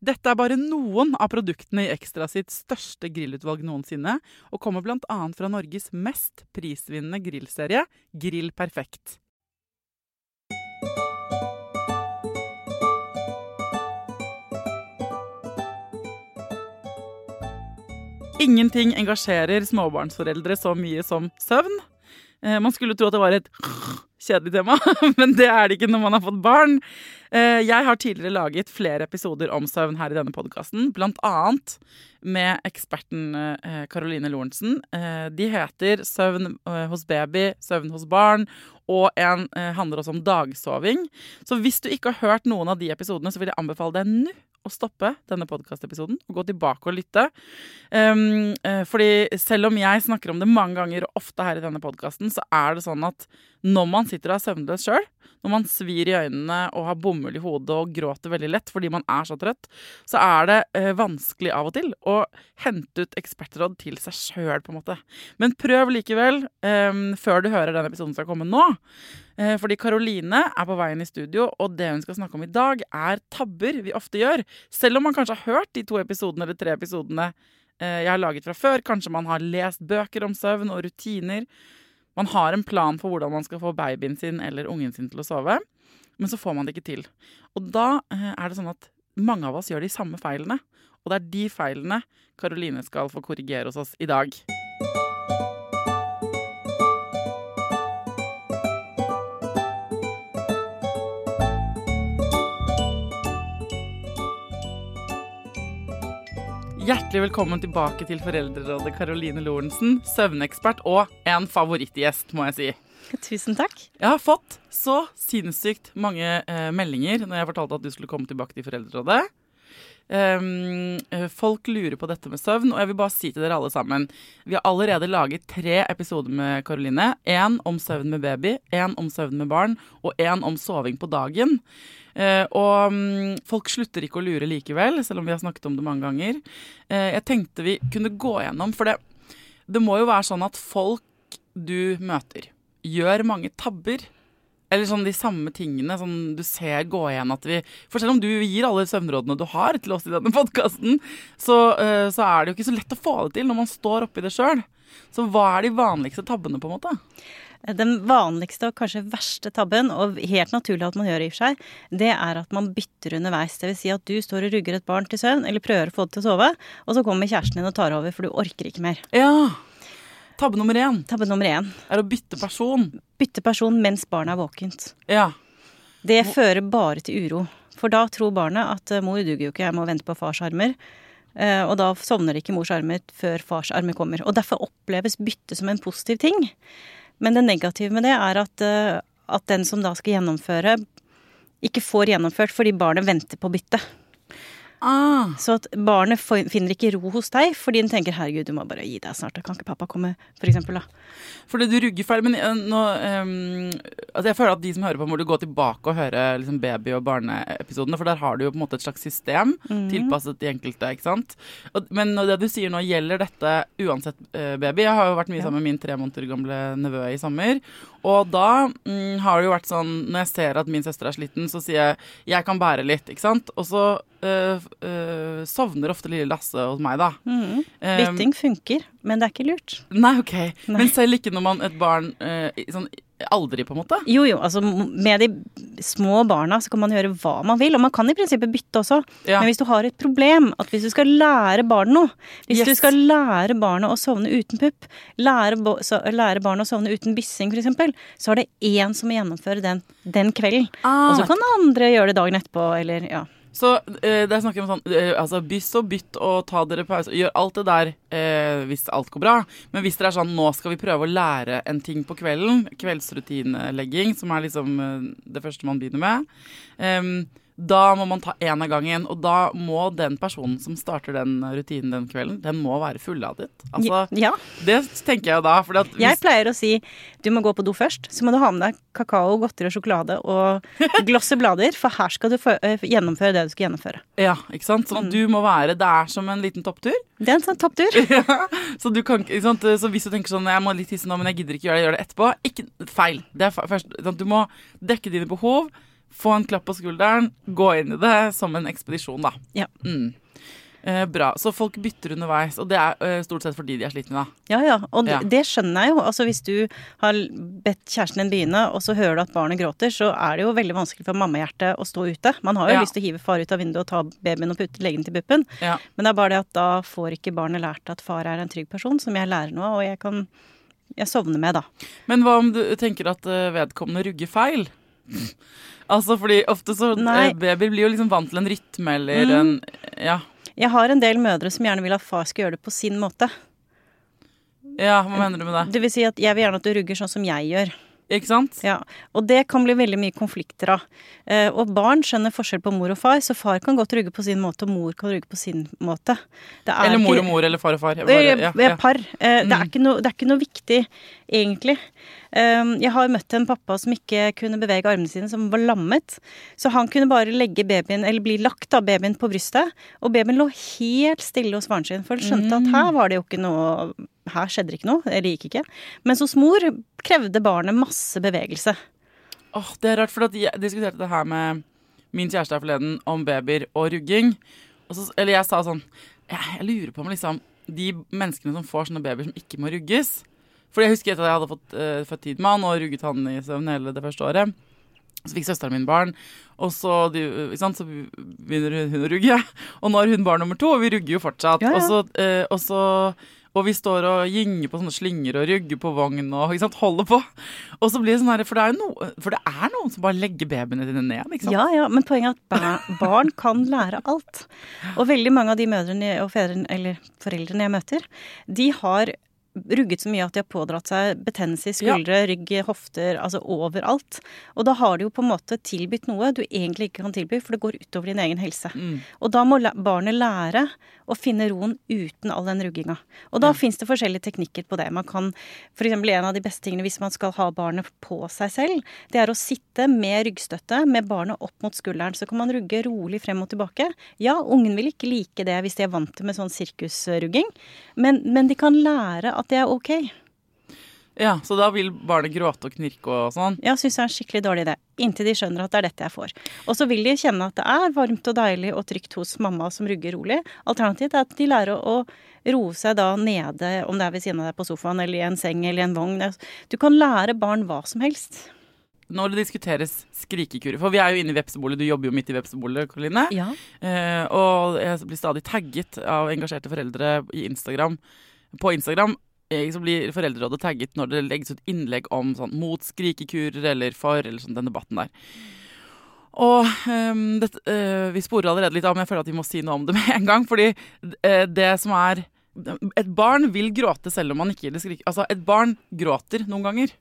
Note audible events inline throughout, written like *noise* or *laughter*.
Dette er bare noen av produktene i Ekstra sitt største grillutvalg noensinne, og kommer bl.a. fra Norges mest prisvinnende grillserie, Grill Perfekt. Ingenting engasjerer småbarnsforeldre så mye som søvn. Eh, man skulle tro at det var et kjedelig tema, *laughs* men det er det ikke når man har fått barn. Eh, jeg har tidligere laget flere episoder om søvn her i denne podkasten, annet med eksperten Caroline eh, Lorentzen. De heter Søvn hos baby, Søvn hos barn, og en handler også om dagsoving. Så hvis du ikke har hørt noen av de episodene, så vil jeg anbefale deg nå å stoppe denne podkastepisoden og gå tilbake og lytte. Um, fordi selv om jeg snakker om det mange ganger og ofte her i denne podkasten, så er det sånn at når man sitter og er søvnløs sjøl, når man svir i øynene og har bomull i hodet og gråter veldig lett fordi man er så trøtt, så er det uh, vanskelig av og til å hente ut ekspertråd til seg sjøl, på en måte. Men prøv likevel, um, før du hører den episoden som skal komme nå. Uh, fordi Karoline er på veien i studio, og det hun skal snakke om i dag, er tabber vi ofte gjør. Selv om man kanskje har hørt de to episodene eller tre episodene uh, jeg har laget fra før. Kanskje man har lest bøker om søvn og rutiner. Man har en plan for hvordan man skal få babyen sin eller ungen sin til å sove, men så får man det ikke til. Og da er det sånn at mange av oss gjør de samme feilene. Og det er de feilene Karoline skal få korrigere hos oss i dag. Hjertelig velkommen tilbake til Foreldrerådet, Karoline Lorentzen. Søvnekspert og en favorittgjest, må jeg si. Tusen takk. Jeg har fått så sinnssykt mange eh, meldinger når jeg fortalte at du skulle komme tilbake til Foreldrerådet. Um, folk lurer på dette med søvn, og jeg vil bare si til dere alle sammen Vi har allerede laget tre episoder med Karoline. Én om søvn med baby, én om søvn med barn og én om soving på dagen. Uh, og um, folk slutter ikke å lure likevel, selv om vi har snakket om det mange ganger. Uh, jeg tenkte vi kunne gå gjennom, for det, det må jo være sånn at folk du møter, gjør mange tabber. Eller sånn de samme tingene som du ser gå igjen at vi For selv om du gir alle søvnrådene du har til oss i denne podkasten, så, uh, så, er det jo ikke så lett å få det til når man står oppi det sjøl. Så hva er de vanligste tabbene, på en måte? Den vanligste og kanskje verste tabben, og helt naturlig at man gjør i og for seg, det er at man bytter underveis. Det vil si at du står og rugger et barn til søvn, eller prøver å få det til å sove, og så kommer kjæresten din og tar over, for du orker ikke mer. Ja. Tabbe nummer én Tabbe nummer én er å bytte person. Bytte person mens barnet er våkent. Ja. Det fører bare til uro. For da tror barnet at eh, mor duger jo ikke, jeg må vente på fars armer. Eh, og da sovner ikke mors armer før fars armer kommer. Og derfor oppleves bytte som en positiv ting. Men det negative med det er at, eh, at den som da skal gjennomføre, ikke får gjennomført fordi barnet venter på bytte. Ah. Så at barnet finner ikke ro hos deg fordi den tenker 'herregud, du må bare gi deg snart', kan ikke pappa komme', for eksempel. Da. Fordi du rugger feil. Men eh, nå um, altså Jeg føler at de som hører på, må du gå tilbake og høre liksom baby- og barneepisodene, for der har du jo på en måte et slags system tilpasset de enkelte. ikke sant? Og, men det du sier nå, gjelder dette uansett uh, baby? Jeg har jo vært mye Ja. sammen med min tre måneder gamle nevø i sommer. Og da mm, har det jo vært sånn Når jeg ser at min søster er sliten, så sier jeg 'jeg kan bære litt', ikke sant? Og så eh, f- eh, sovner ofte lille Lasse hos meg, da. Mhm. Um, Bytting funker, men det er ikke lurt. Nei, ok. Nei. Men selv ikke når man et barn eh, sånn aldri, på en måte? Jo, jo, altså med de små barna så kan man gjøre hva man vil, og man kan i prinsippet bytte også. Ja. Men hvis du har et problem, at hvis du skal lære barn noe Hvis Yes. du skal lære barnet å sovne uten pupp, lære, lære barnet å sovne uten bissing f.eks., så er det én som må gjennomføre den, den kvelden. Ah, Og så kan andre gjøre det dagen etterpå, eller ja. Så eh, det er snakk om sånn eh, altså byss og bytt og ta dere pause. Gjør alt det der eh, hvis alt går bra. Men hvis dere er sånn nå skal vi prøve å lære en ting på kvelden, kveldsrutinelegging, som er liksom eh, det første man begynner med, em, da må man ta én av gangen. Og da må den personen som starter den rutinen den kvelden, den må være fulladet. Altså, ja. det tenker jeg jo da. Fordi at Jeg pleier å si du må gå på do først, så må du ha med deg kakao, godteri og sjokolade og glosse blader, for her skal du eh, gjennomføre det du skal gjennomføre. ja, ikke sant? Sånn at du må være Det er som en liten topptur. Det er en sånn topptur. *laughs* Ja, så, du kan, så hvis du tenker sånn Jeg må litt tisse nå, men jeg gidder ikke gjøre det, gjør det etterpå. Ikke feil. Det er først, sånn, du må dekke dine behov, få en klapp på skulderen, gå inn i det som en ekspedisjon, da. Ja. Mm. Eh, bra. Så folk bytter underveis, og det er eh, stort sett fordi de er slitne, da. Ja, ja. Og det, Ja. det skjønner jeg jo. Altså Hvis du har bedt kjæresten din begynne, og så hører du at barnet gråter, så er det jo veldig vanskelig for mammahjertet å stå ute. Man har jo Ja. lyst til å hive far ut av vinduet og ta babyen og putte, legen til puppen. Ja. Men det er bare det at da får ikke barnet lært at far er en trygg person, som jeg lærer nå, og jeg kan jeg sovner med, da. Men hva om du tenker at eh, vedkommende rugger feil? Altså, fordi ofte så Nei. eh, Babyer blir jo liksom vant til en rytme eller Mm. en Ja. Jeg har en del mødre som gjerne vil at far skal gjøre det på sin måte. Ja, hva mener du med det? Det vil si at jeg vil gjerne at du rugger sånn som jeg gjør. Ikke sant? Ja, Og det kan bli veldig mye konflikter av. Eh, og barn skjønner forskjell på mor og far, så far kan godt rugge på sin måte, og mor kan rugge på sin måte. Det er Eller mor ikke- og mor, eller far og far. Eh, bare- ja, eh, ja. Par. Eh, det, er Mm. noe, det er ikke noe viktig, egentlig. Um, jeg har møtt en pappa som ikke kunne bevege armene sine, som var lammet. Så han kunne bare legge babyen, eller bli lagt av babyen på brystet, og babyen lå helt stille hos faren sin, for han skjønte Mm. at her var det jo ikke noe Her skjedde det ikke noe, eller gikk ikke. Mens hos mor krevde barnet masse bevegelse. Åh, det er rart, for jeg diskuterte det her med min kjæreste her forleden om babyer og rugging. Og så, eller jeg sa sånn jeg, jeg lurer på om liksom de menneskene som får sånne babyer som ikke må rugges For jeg husker at jeg hadde fått uh, født han og rugget han i søvn hele det første året. Så fikk søsteren min barn, og så, de, sant, så begynner hun å rugge. *laughs* Og nå har hun barn nummer to, og vi rugger jo fortsatt. Ja, ja. Og, så, uh, og, så, og vi står og gynger på sånne slynger og rygger på vogn og ikke sant, holder på. Og så blir det sånn her, for det er noe, for det er noen som bare legger babyene dine ned. ikke sant? Ja, ja, men poenget er at ba- barn kan lære alt. Og veldig mange av de mødrene og fedrene, eller foreldrene jeg møter, de har rugget så mye at de har pådratt seg betennelse i skuldre, rygg, hofter, altså overalt. Og da har de jo på en måte tilbudt noe du egentlig ikke kan tilby, for det går utover din egen helse. Mm. Og da må barnet lære å finne roen uten all den rugginga. Og da Ja. fins det forskjellige teknikker på det. Man kan f.eks. en av de beste tingene hvis man skal ha barnet på seg selv, det er å sitte med ryggstøtte med barnet opp mot skulderen. Så kan man rugge rolig frem og tilbake. Ja, ungen vil ikke like det hvis de er vant til med sånn sirkusrugging, men, men de kan lære at det er ok. Ja, Så da vil barnet gråte og knirke og sånn? Ja, syns jeg er en skikkelig dårlig idé. Inntil de skjønner at det er dette jeg får. Og så vil de kjenne at det er varmt og deilig og trygt hos mamma som rugger rolig. Alternativet er at de lærer å roe seg da nede, om det er ved siden av deg på sofaen eller i en seng eller i en vogn. Du kan lære barn hva som helst. Når det diskuteres skrikekurer For vi er jo inne i vepsebolet, du jobber jo midt i vepsebolet, Karoline. Ja. Eh, og jeg blir stadig tagget av engasjerte foreldre i Instagram. På Instagram eh, så blir Foreldrerådet tagget når det legges ut innlegg om sånn mot skrikekurer eller for, eller sånn den debatten der. Og um, det, uh, vi sporer allerede litt av, men jeg føler at vi må si noe om det med en gang. Fordi uh, det som er Et barn vil gråte selv om man ikke eller skriker. Altså, et barn gråter noen ganger.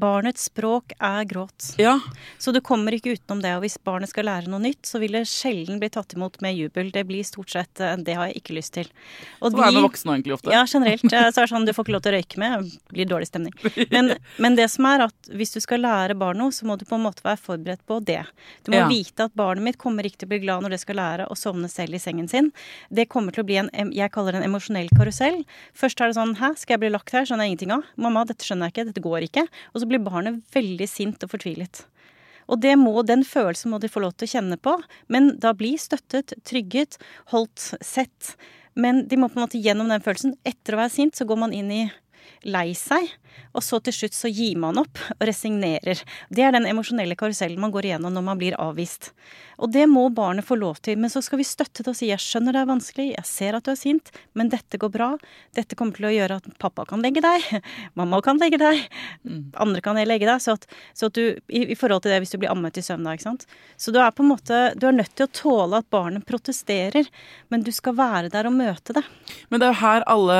Barnets språk er gråt. Ja. Så du kommer ikke utenom det. Og hvis barnet skal lære noe nytt, så vil det sjelden bli tatt imot med jubel. Det blir stort sett eh, Det har jeg ikke lyst til. Og Så er det med voksne egentlig ofte. Ja, generelt. eh, Så er det sånn du får ikke lov til å røyke med. Det blir dårlig stemning. Men, *laughs* men det som er at hvis du skal lære barn noe, så må du på en måte være forberedt på det. Du må Ja. vite at barnet mitt kommer ikke til å bli glad når det skal lære å sovne selv i sengen sin. Det kommer til å bli en jeg kaller det en emosjonell karusell. Først er det sånn Hæ, skal jeg bli lagt her? Skjønner jeg ingenting av. Mamma, dette skjønner jeg ikke. Dette går ikke. Og så blir barnet veldig sint og fortvilet. Og det må, den følelsen må de få lov til å kjenne på. Men da bli støttet, trygget, holdt sett. Men de må på en måte gjennom den følelsen. Etter å være sint, så går man inn i lei seg. Og så til slutt så gir man opp og resignerer. Det er den emosjonelle karusellen man går igjennom når man blir avvist. Og det må barnet få lov til. Men så skal vi støtte det og si jeg skjønner det er vanskelig, jeg ser at du er sint, men dette går bra. Dette kommer til å gjøre at pappa kan legge deg, *laughs* mamma kan legge deg, andre kan legge deg. Så at, så at du, i, i forhold til det hvis du blir ammet i søvn da, ikke sant. Så du er på en måte, du er nødt til å tåle at barnet protesterer, men du skal være der og møte det. Men det er jo her alle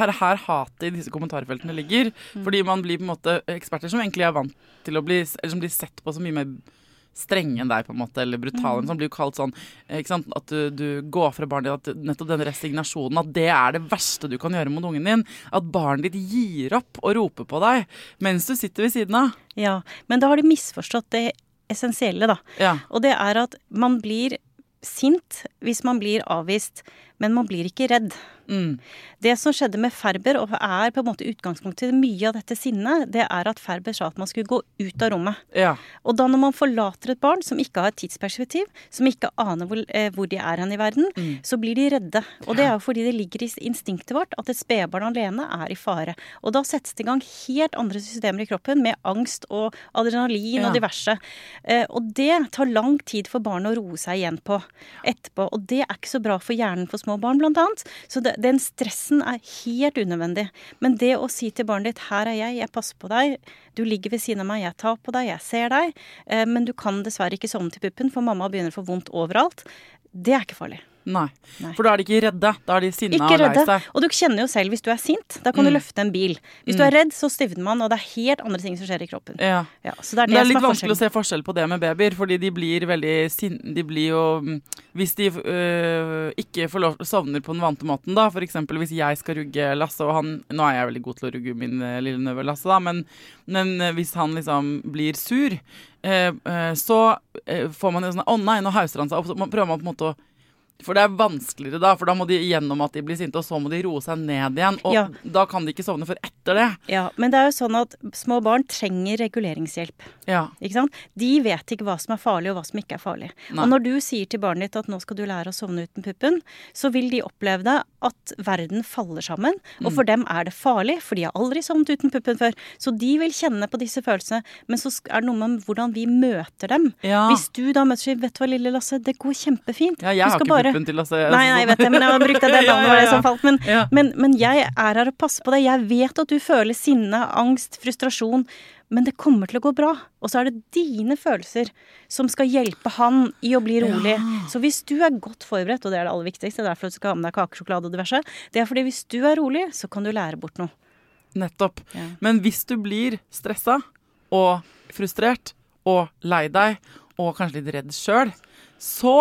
her, her hatet disse kommentarfeltene ligger. Mm. Fordi man blir på en måte eksperter som egentlig er vant til å bli Eller som blir sett på så mye mer strenge enn deg, på en måte, eller brutale. Mm. Som blir jo kalt sånn ikke sant? At du, du går fra barnet ditt, at nettopp denne resignasjonen, at det er det verste du kan gjøre mot ungen din. At barnet ditt gir opp og roper på deg mens du sitter ved siden av. Ja, men da har de misforstått det essensielle, da. Ja. Og det er at man blir sint hvis man blir avvist, men man blir ikke redd. Mm. Det som skjedde med Ferber, og er på en måte utgangspunktet til mye av dette sinnet, det er at Ferber sa at man skulle gå ut av rommet. ja. Og da når man forlater et barn som ikke har et tidsperspektiv, som ikke aner hvor, eh, hvor de er hen i verden, så blir de redde. Og det er jo fordi det ligger i instinktet vårt at et spedbarn alene er i fare. Og da settes det i gang helt andre systemer i kroppen med angst og adrenalin Ja. og diverse. Eh, og det tar lang tid for barnet å roe seg igjen på etterpå. Og det er ikke så bra for hjernen for små barn, blant annet. Så det, den stressen er helt unødvendig. Men det å si til barnet ditt 'her er jeg, jeg passer på deg', du ligger ved siden av meg, jeg tar på deg, jeg ser deg, eh, men du kan dessverre ikke sovne til puppen, for mamma begynner å få vondt overalt, det er ikke farlig. Nei. Nei. For da er de ikke redde. Da er de sinna Ikke og lei seg. Og du kjenner jo selv hvis du er sint, da kan du Mm. løfte en bil. Hvis du er redd, så stivner man, og det er helt andre ting som skjer i kroppen. Ja. Ja, så det er det, det er litt er vanskelig å se forskjell på det med babyer, fordi de blir veldig sin... De blir jo mm, Hvis de øh, ikke får lov sovner på den vante måten, da, eksempel hvis jeg skal rugge Lasse, og han Nå er jeg veldig god til å rugge min øh, lille nevø Lasse, da, men, men øh, hvis han liksom blir sur, øh, øh, så får man jo sånn Å nei, nå hauser han seg opp. Så man prøver man på en måte å for det er vanskeligere da, for da må de gjennom at de blir sinte, og så må de roe seg ned igjen. Og Ja. da kan de ikke sovne før etter det. Ja, men det er jo sånn at små barn trenger reguleringshjelp. Ja. Ikke sant? De vet ikke hva som er farlig og hva som ikke er farlig. Nei. Og når du sier til barnet ditt at nå skal du lære å sovne uten puppen, så vil de oppleve det at verden faller sammen. Og Mm. for dem er det farlig, for de har aldri sovnet uten puppen før. Så de vil kjenne på disse følelsene. Men så er det noe med hvordan vi møter dem. Ja. Hvis du da møter sier, vet du hva, lille Lasse, det går kjempefint. Ja, jeg Du skal bare- puppen til å Nei, nei, jeg vet det, men jeg brukte det. *laughs* Det navnet var det som falt. Men, Ja. men, men jeg er her og passer på deg. Jeg vet at du føler sinne, angst, frustrasjon. Men det kommer til å gå bra. Og så er det dine følelser som skal hjelpe han i å bli rolig. Så hvis du er godt forberedt, og det er det aller viktigste, er derfor du skal ha med deg kakesjokolade og diverse, det er fordi hvis du er rolig, så kan du lære bort noe. Nettopp. Ja. Men hvis du blir stressa og frustrert og lei deg og kanskje litt redd sjøl, så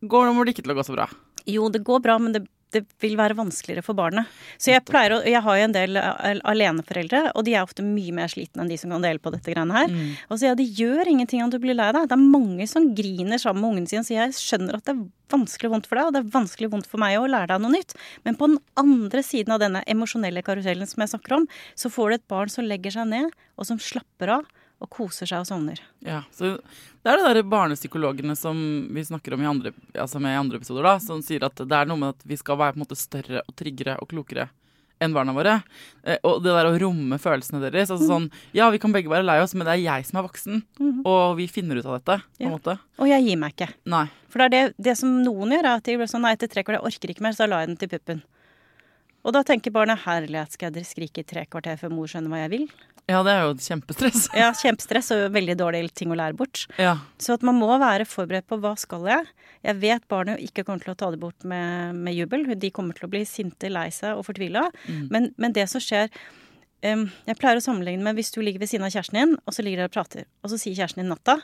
går det det ikke til å gå så bra. Jo, det går bra, men det, det vil være vanskeligere for barnet. Så jeg pleier å Jeg har jo en del aleneforeldre, og de er ofte mye mer slitne enn de som kan dele på dette greiene her. Og så ja, det gjør ingenting om du blir lei deg. Det er mange som griner sammen med ungene sine, så jeg skjønner at det er vanskelig vondt for deg, og det er vanskelig vondt for meg å lære deg noe nytt. Men på den andre siden av denne emosjonelle karusellen som jeg snakker om, så får du et barn som legger seg ned, og som slapper av. Og koser seg og sovner. Ja, så Det er det der barnepsykologene som vi snakker om i andre, altså med i andre episoder, da, som sier at det er noe med at vi skal være på en måte større og tryggere og klokere enn barna våre. Eh, og det der å romme følelsene deres. altså sånn, Ja, vi kan begge være lei oss, men det er jeg som er voksen, og vi finner ut av dette. på en Ja. måte. Og jeg gir meg ikke. Nei. For det er det, det som noen gjør, er at de blir sånn Nei, etter tre kvarter, orker ikke mer, så da la jeg den til puppen. Og da tenker barnet herlighet, skal jeg skrike i tre kvarter før mor skjønner hva jeg vil? Ja, det er jo kjempestress. Ja, kjempestress og veldig dårlig ting å lære bort. Ja. Så at man må være forberedt på hva skal jeg. Jeg vet barnet ikke kommer til å ta det bort med, med jubel. De kommer til å bli sinte, lei seg og fortvila. Men, men det som skjer um, Jeg pleier å sammenligne med hvis du ligger ved siden av kjæresten din, og så ligger dere og prater, og så sier kjæresten din natta,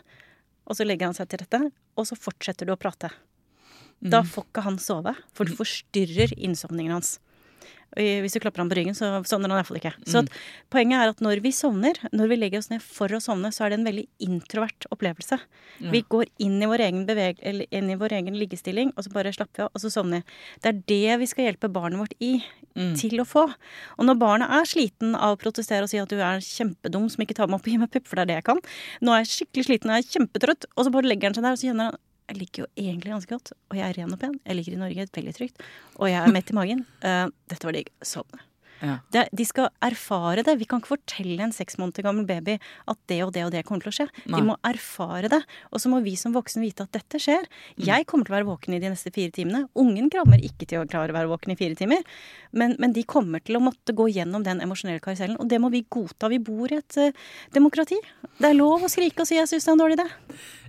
og så legger han seg til rette, og så fortsetter du å prate. Da får ikke han sove, for du forstyrrer innsovningen hans. Og Hvis du klapper ham på ryggen, så sovner han iallfall ikke. Så at poenget er at når vi sovner, når vi legger oss ned for å sovne, så er det en veldig introvert opplevelse. Vi går inn i vår egen beveg eller inn i vår egen liggestilling, og så bare slapper vi av, og så sovner vi. Det er det vi skal hjelpe barnet vårt i, til å få. Og når barnet er sliten av å protestere og si at du er kjempedum som ikke tar meg opp og gir meg pupp, for det er det jeg kan. Nå er jeg skikkelig sliten, jeg er kjempetrøtt, og så bare legger han seg der, og så kjenner han jeg liker jo egentlig ganske godt, og jeg er ren og pen. Jeg ligger i Norge veldig trygt, og jeg er mett i magen. Uh, dette var digg. Sovne. Ja. Det, de skal erfare det. Vi kan ikke fortelle en seks måneder gammel baby at det og det og det kommer til å skje. Nei. De må erfare det. Og så må vi som voksne vite at dette skjer. Jeg kommer til å være våken i de neste fire timene. Ungen krammer ikke til å klare å være våken i fire timer. Men, men de kommer til å måtte gå gjennom den emosjonelle karusellen. Og det må vi godta. Vi bor i et uh, demokrati. Det er lov å skrike og si 'jeg syns det er en dårlig idé'.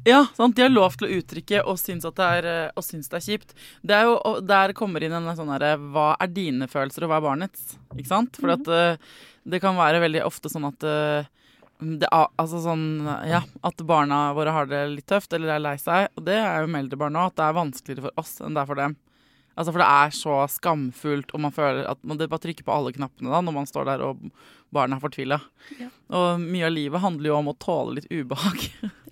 Ja, sant? De har lov til å uttrykke og synes, at det er, eh, og synes det er kjipt. Det er jo, Der kommer inn en sånn herre Hva er dine følelser, og hva er barnets? Ikke sant? For at eh, det kan være veldig ofte sånn at eh, det, altså sånn, ja, At barna våre har det litt tøft eller er lei seg. Og det er jo med eldre barn òg, at det er vanskeligere for oss enn det er for dem. Altså For det er så skamfullt, og man føler at man det bare trykker på alle knappene da når man står der og barnet er fortvila. Ja. Og mye av livet handler jo om å tåle litt ubehag.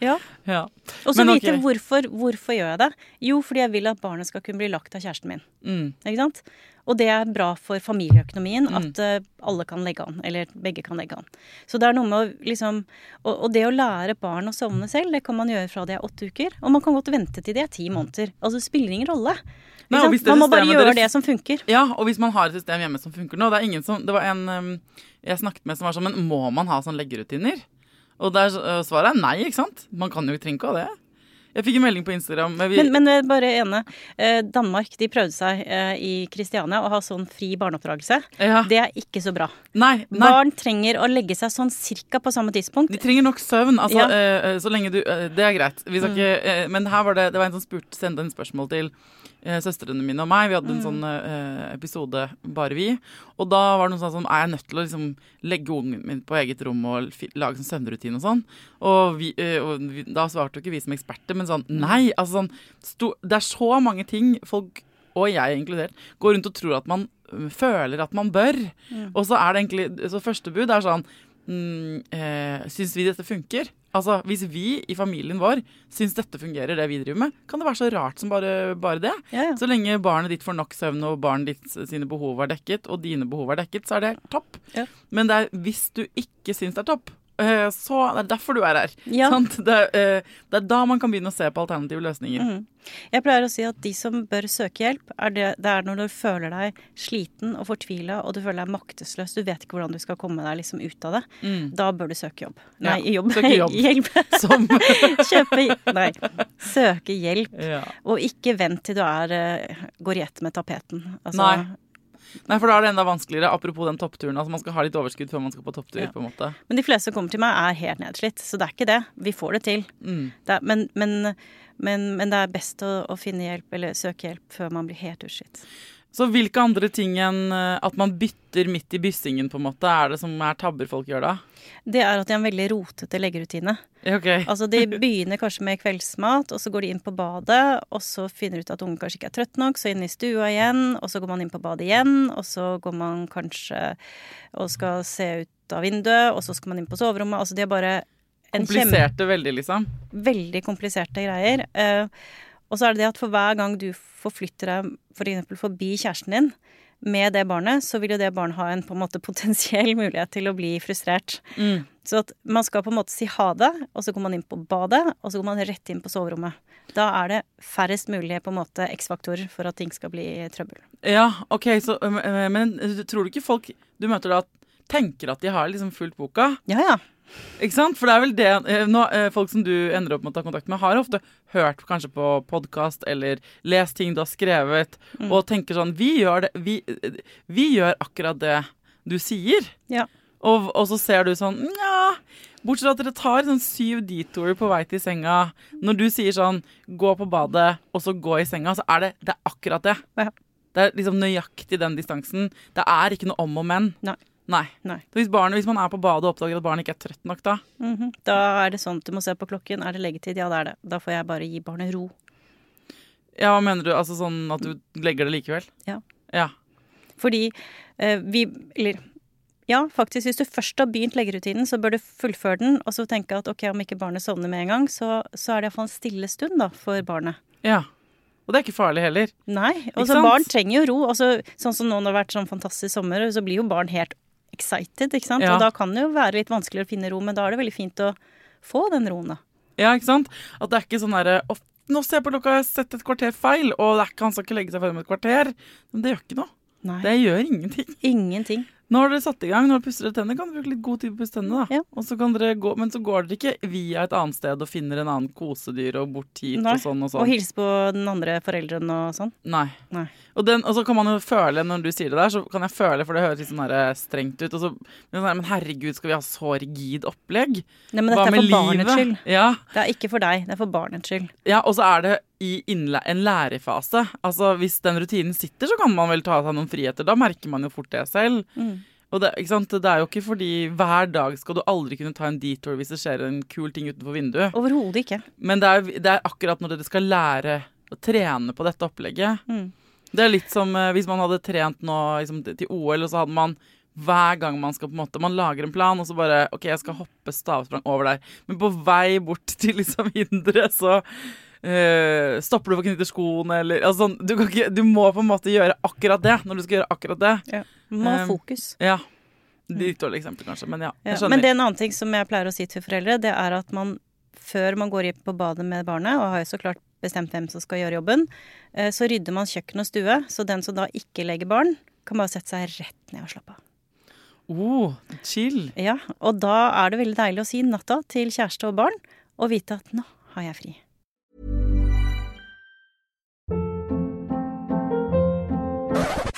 Ja. *laughs* ja. Og så vite okay. hvorfor, hvorfor gjør jeg det. Jo, fordi jeg vil at barnet skal kunne bli lagt av kjæresten min. Mm. Ikke sant? Og det er bra for familieøkonomien Mm. at eh, alle kan legge an. Eller begge kan legge an. Så det er noe med å liksom og, og det å lære barn å sovne selv, det kan man gjøre fra de er åtte uker. Og man kan godt vente til de er ti måneder. Altså det spiller ingen rolle. Nei, man må bare gjøre deres, det som funker. Ja, og hvis man har et system hjemme som funker nå Det er ingen som Det var en jeg snakket med som var sånn Men må man ha sånn leggerutiner? Og der, uh, svaret er nei, ikke sant? Man kan jo ikke ikke av det. Jeg fikk en melding på Instagram men vi, Men, men eh, bare ene. Eh, Danmark de prøvde seg eh, i Kristiania å ha sånn fri barneoppdragelse. ja, Det er ikke så bra. Nei, nei. Barn trenger å legge seg sånn cirka på samme tidspunkt. De trenger nok søvn. Altså, Ja. Mm. eh, så lenge du eh, Det er greit. Skal ikke, eh, men her var det Det var en som spurte, sendte en spørsmål til eh, søstrene mine og meg. Vi hadde en Mm. sånn eh, episode bare vi. Og da var det noe sånn som Er jeg nødt til å liksom legge ungen min på eget rom og lage sånn søvnrutine og sånn? Og, vi, eh, og vi, da svarte jo ikke vi som eksperter, men sånn Nei! Altså sånn sto, Det er så mange ting folk, og jeg inkludert, går rundt og tror at man øh, føler at man bør. Og så er det egentlig Så første bud er sånn mm, eh, Syns vi dette funker? Altså, Hvis vi i familien vår syns dette fungerer, det vi driver med, kan det være så rart som bare, bare det. Ja, ja. Så lenge barnet ditt får nok søvn og barnet ditt sine behov er dekket, og dine behov er dekket, så er det topp. Ja. Men det er hvis du ikke syns det er topp, så det er derfor du er her. Ja. Sant? Det, er, eh, det er da man kan begynne å se på alternative løsninger. Mm. Jeg pleier å si at de som bør søke hjelp, er det, det er når du føler deg sliten og fortvila, og du føler deg maktesløs. Du vet ikke hvordan du skal komme deg liksom ut av det. Mm. Da bør du søke jobb. Ja, Nei, jobb. søke jobb. *laughs* hjelp. Som *laughs* Kjøpe Nei. Søke hjelp. ja. Og ikke vent til du er eh, går i ett med tapeten. Altså, Nei. Nei, for da er det enda vanskeligere. Apropos den toppturen. Altså Man skal ha litt overskudd før man skal på topptur. Ja. på en måte Men de fleste som kommer til meg, er helt nedslitt. Så det er ikke det. Vi får det til. mm. Det er, men, men, men, men det er best å, å finne hjelp, eller søke hjelp, før man blir helt utslitt. Så hvilke andre ting enn eh, at man bytter midt i byssingen, på en måte, er det som er tabber folk gjør da? Det er at de har en veldig rotete leggerutine. Okay. Ok. Altså De *laughs* begynner kanskje med kveldsmat, og så går de inn på badet, og så finner de ut at ungen kanskje ikke er trøtt nok, så inn i stua igjen, og så går man inn på badet igjen, og så går man kanskje og skal se ut av vinduet, og så skal man inn på soverommet. Altså de er bare Kompliserte veldig, liksom. veldig kompliserte greier. Eh, og så er det det at for hver gang du forflytter deg for eksempel forbi kjæresten din med det barnet, så vil jo det barnet ha en på en måte potensiell *laughs* mulighet til å bli frustrert. Mm. Så at man skal på en måte si ha det, og så går man inn på badet, og så går man rett inn på soverommet. Da er det færrest mulig på en måte X-faktorer for at ting skal bli trøbbel. Ja, ok, så, Men tror du ikke folk du møter da, tenker at de har liksom fulgt boka? Ja, ja. Ikke sant? For det er vel det eh, nå, eh, Folk som du ender opp med å ta kontakt med, har ofte hørt kanskje på podkast eller lest ting du har skrevet, Mm. og tenker sånn Vi gjør det vi, eh, vi gjør akkurat det du sier. Ja. Og, og så ser du sånn Nja Bortsett fra at dere tar sånn syv detour på vei til senga. Når du sier sånn gå på badet, og så gå i senga, så er det, det er akkurat det. Ja. Det er liksom nøyaktig den distansen. Det er ikke noe om og men. Nei. Nei. Nei. Hvis, barnet, hvis man er på badet og oppdager at barnet ikke er trøtt nok da Mhm. Da er det sånn at du må se på klokken. Er det leggetid? Ja, det er det. Da får jeg bare gi barnet ro. Ja, hva mener du? Altså sånn at du legger det likevel? Ja. Ja. Fordi eh, vi Eller ja, faktisk, hvis du først har begynt leggerutinen, så bør du fullføre den, og så tenke at ok, om ikke barnet sovner med en gang, så, så er det iallfall en stille stund da, for barnet. ja. Og det er ikke farlig heller. Nei. Og så barn trenger jo ro. Også, sånn som nå når det har vært sånn fantastisk sommer, så blir jo barn helt excited, ikke sant. Ja. Og da kan det jo være litt vanskeligere å finne ro, men da er det veldig fint å få den roen, da. Ja, ikke sant? At det er ikke sånn derre «Å, Nå ser jeg på klokka, jeg har sett et kvarter feil, og det er ikke han skal ikke legge seg før med et kvarter. Men det gjør ikke noe. Nei. Det gjør ingenting. Ingenting. Nå har dere satt i gang, når dere pusser tennene, kan dere bruke litt god tid på å pusse tennene. da. Ja. Og så kan dere gå, Men så går dere ikke via et annet sted og finner en annen kosedyr og bort hit Nei. og sånn og Og sånn. hilse på den andre foreldren og sånn. Nei. Nei. Og, den, og så kan man jo føle, når du sier det der, så kan jeg føle, for det høres litt sånn der strengt ut og så, men, sånn, herregud, skal vi ha så rigid opplegg? Nei, men dette er for barnets skyld. Ja, Det er ikke for deg, det er for barnets skyld. ja, og så er det i en lærefase. Altså, Hvis den rutinen sitter, så kan man vel ta seg noen friheter. Da merker man jo fort det selv. Mm. Og det, det er jo ikke fordi hver dag skal du aldri kunne ta en detour hvis det skjer en kul ting utenfor vinduet. Overhodet ikke. Men det er, det er akkurat når dere skal lære å trene på dette opplegget. Mm. Det er litt som eh, hvis man hadde trent nå liksom, til OL, og så hadde man hver gang man skal på en måte Man lager en plan, og så bare OK, jeg skal hoppe stavsprang over der. Men på vei bort til liksom *laughs* hinderet, så eh, stopper du for å knytte skoene, eller altså, sånn, du, kan ikke, du må på en måte gjøre akkurat det når du skal gjøre akkurat det. Ja. Man må ha Um, fokus. Ja. Litt dårlig eksempel, kanskje, men ja. Ja. Men det er en annen ting som jeg pleier å si til foreldre, det er at man før man går på badet med barnet, og har jo så klart bestemt hvem som skal gjøre jobben, eh, så rydder man kjøkken og stue, så den som da ikke legger barn, kan bare sette seg rett ned og slappe av. Oh, chill. Ja, og da er det veldig deilig å si natta til kjæreste og barn, og vite at nå har jeg fri.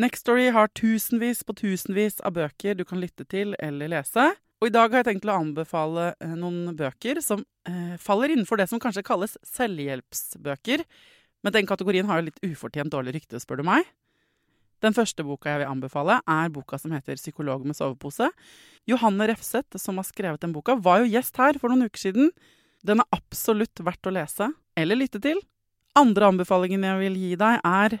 Nextory har tusenvis på tusenvis av bøker du kan lytte til eller lese. Og i dag har jeg tenkt å anbefale eh, noen bøker som eh, faller innenfor det som kanskje kalles selvhjelpsbøker. Men den kategorien har jo litt ufortjent dårlig rykte, spør du meg. Den første boka jeg vil anbefale, er boka som heter 'Psykolog med sovepose'. Johanne Refseth, som har skrevet den boka, var jo gjest her for noen uker siden. Den er absolutt verdt å lese, eller lytte til. Andre anbefalingen jeg vil gi deg, er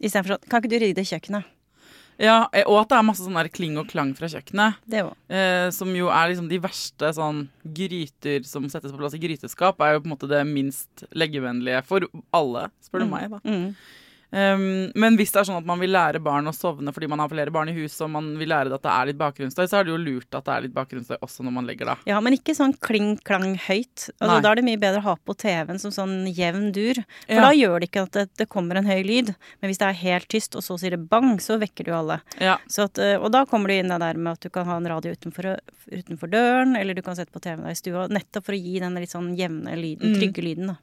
Istedenfor sånn Kan ikke du rydde kjøkkenet? Ja, eh, og at det er masse sånn kling og klang fra kjøkkenet. Det også. Eh, som jo er liksom de verste sånn gryter som settes på plass i gryteskap, er jo på en måte det minst leggevennlige for alle, spør du meg, da. Mm. Um, men hvis det er sånn at man vil lære barn å sovne fordi man har flere barn i huset, og man vil lære det at det er litt bakgrunnsstøy, så er det jo lurt at det er litt bakgrunnsstøy også når man legger da. Ja, men ikke sånn kling-klang høyt. Altså, da er det mye bedre å ha på TV-en som sånn jevn dur. For Ja. da gjør det ikke at det, det kommer en høy lyd. Men hvis det er helt tyst, og så sier det bang, så vekker du alle. Ja. Så at, eh, og da kommer du inn der med at du kan ha en radio utenfor, utenfor døren, eller du kan sette på TV-en i stua, nettopp for å gi den litt sånn jevne lyden, Mm. trygge lyden, da.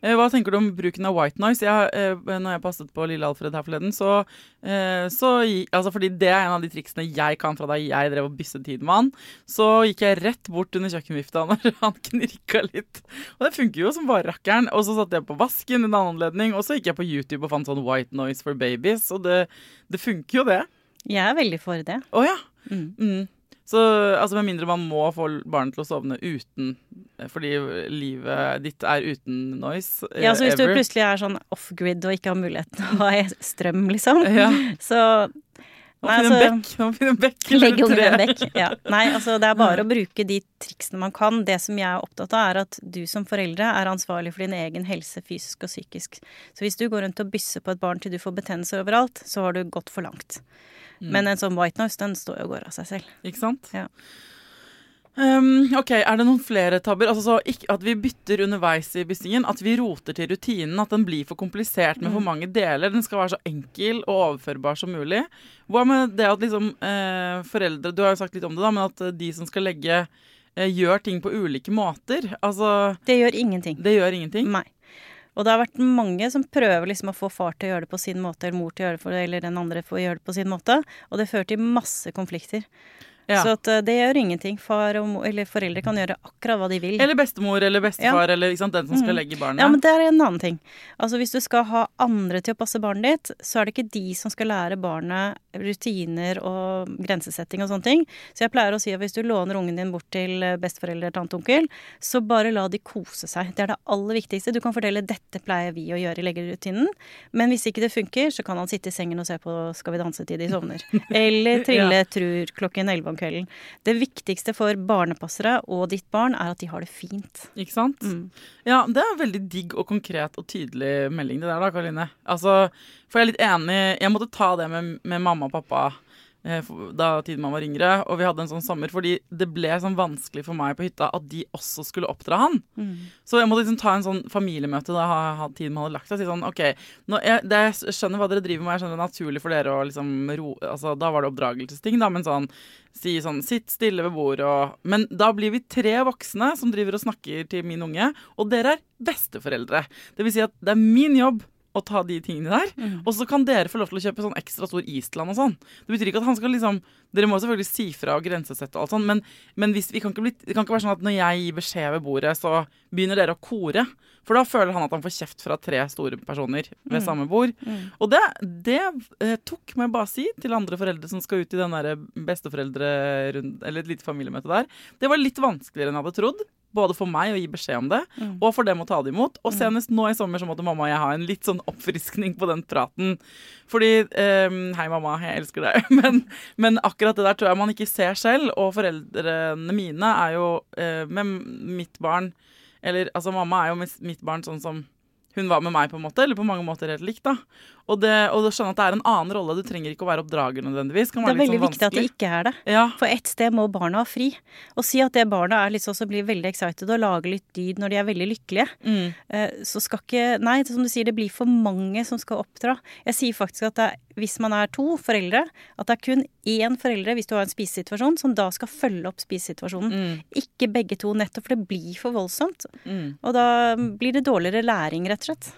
Eh, Hva tenker du om bruken av white noise? Jeg, eh, når jeg passet på lille Alfred her forleden, så, eh, så altså Fordi det er en av de triksene jeg kan fra da jeg drev og bysset tid med han. Så gikk jeg rett bort under kjøkkenvifta *laughs* når han knirka litt. Og det funker jo som bare rakkeren. Og så satte jeg på vasken en annen anledning, og så gikk jeg på YouTube og fant sånn white noise for babies, og det, det funker jo, det. Jeg er veldig for det. Å ja. Mm. Mm. Så altså med mindre man må få barnet til å sovne uten Fordi livet ditt er uten noise. eh, Ja, så hvis du plutselig er sånn off-grid og ikke har muligheten til å ha strøm, liksom, Ja. så Nei, altså- finne en bekk *laughs* i tre. en bekk. Ja. Nei, altså det er bare å bruke de triksene man kan. Det som jeg er opptatt av, er at du som foreldre er ansvarlig for din egen helse fysisk og psykisk. Så hvis du går rundt og bysser på et barn til du får betennelser overalt, så har du gått for langt. Mm. Men en sånn white noise, den står jo og går av seg selv. Ikke sant? Ja. Um, ok, Er det noen flere tabber? Altså så ikke, At vi bytter underveis i byssingen? At vi roter til rutinen? At den blir for komplisert med Mm. for mange deler? Den skal være så enkel og overførbar som mulig. Hva med det at liksom eh, foreldre Du har jo sagt litt om det, da, men at eh, de som skal legge, eh, gjør ting på ulike måter. Altså Det gjør ingenting. Det gjør ingenting. Nei. Og det har vært mange som prøver liksom å få far til å gjøre det på sin måte, eller mor til å gjøre det for det, eller den andre for gjøre det på sin måte. Og det fører til masse konflikter. Ja. Så at eh, det gjør ingenting. Far og eller foreldre kan gjøre akkurat hva de vil. Eller bestemor eller bestefar eller ikke sant, den som skal Mm. legge barnet. Ja, men det er en annen ting. Altså Hvis du skal ha andre til å passe barnet ditt, så er det ikke de som skal lære barnet rutiner og grensesetting og sånne ting. Så jeg pleier å si at hvis du låner ungen din bort til besteforeldre eller tante onkel, så bare la de kose seg. Det er det aller viktigste. Du kan fortelle 'dette pleier vi å gjøre i leggerutinen', men hvis ikke det funker, så kan han sitte i sengen og se på 'Skal vi danse' til de sovner. *laughs* Eller trille trur klokken 11 om kvelden. Det viktigste for barnepassere og ditt barn er at de har det fint. Ikke sant? Mm. Ja, det er en veldig digg og konkret og tydelig melding det der da, Karoline. Altså, for jeg er litt enig, jeg måtte ta det med, med mamma og pappa da tiden man var yngre, og vi hadde en sånn sommer, fordi det ble sånn vanskelig for meg på hytta at de også skulle oppdra han. Så jeg måtte liksom ta en sånn familiemøte da ha- ha- tiden man hadde lagt seg, og si sånn, ok, jeg, det, jeg skjønner hva dere driver med, jeg skjønner det er naturlig for dere å liksom ro, altså da var det oppdragelsesting da, men sånn, si sånn, sitt stille ved bordet og, men da blir vi tre voksne som driver og snakker til min unge, og dere er besteforeldre. Det vil si at det er min jobb å ta de tingene der, og så kan dere få lov til å kjøpe sånn ekstra stor island og sånn. Det betyr ikke at han skal liksom, dere må selvfølgelig si fra og grensesette og alt sånn, men, men hvis, vi kan ikke bli, det kan ikke være sånn at når jeg gir beskjed ved bordet, så begynner dere å kore. For da føler han at han får kjeft fra tre store personer ved samme bord. Og det, det eh, tok meg bare si til andre foreldre som skal ut i den der besteforeldrerund, eller et lite familiemøte der. Det var litt vanskeligere enn jeg hadde trodd. Både for meg å gi beskjed om det, og for dem å ta det imot. Og senest nå i sommer så måtte mamma og jeg ha en litt sånn oppfriskning på den praten. Fordi eh, Hei, mamma, jeg elsker deg. *laughs* Men, men akkurat det der tror jeg man ikke ser selv. Og foreldrene mine er jo eh, med mitt barn Eller altså, mamma er jo mitt barn sånn som hun var med meg, på en måte, eller på mange måter helt likt. da. Og, det, og det skjønne at det er en annen rolle. Du trenger ikke å være oppdrager nødvendigvis. Kan Det er veldig sånn viktig at det ikke er det. Ja, For ett sted må barna ha fri. Og si at det barna er litt sånn som blir veldig excited og lager litt dyd når de er veldig lykkelige. mm, Eh, Så skal ikke Nei, som du sier, det blir for mange som skal oppdra. Jeg sier faktisk at er, hvis man er to foreldre, at det er kun én foreldre hvis du har en spisesituasjon, som da skal følge opp spisesituasjonen. mm, Ikke begge to, nettopp for det blir for voldsomt. mm. Og da blir det dårligere læring, rett og slett.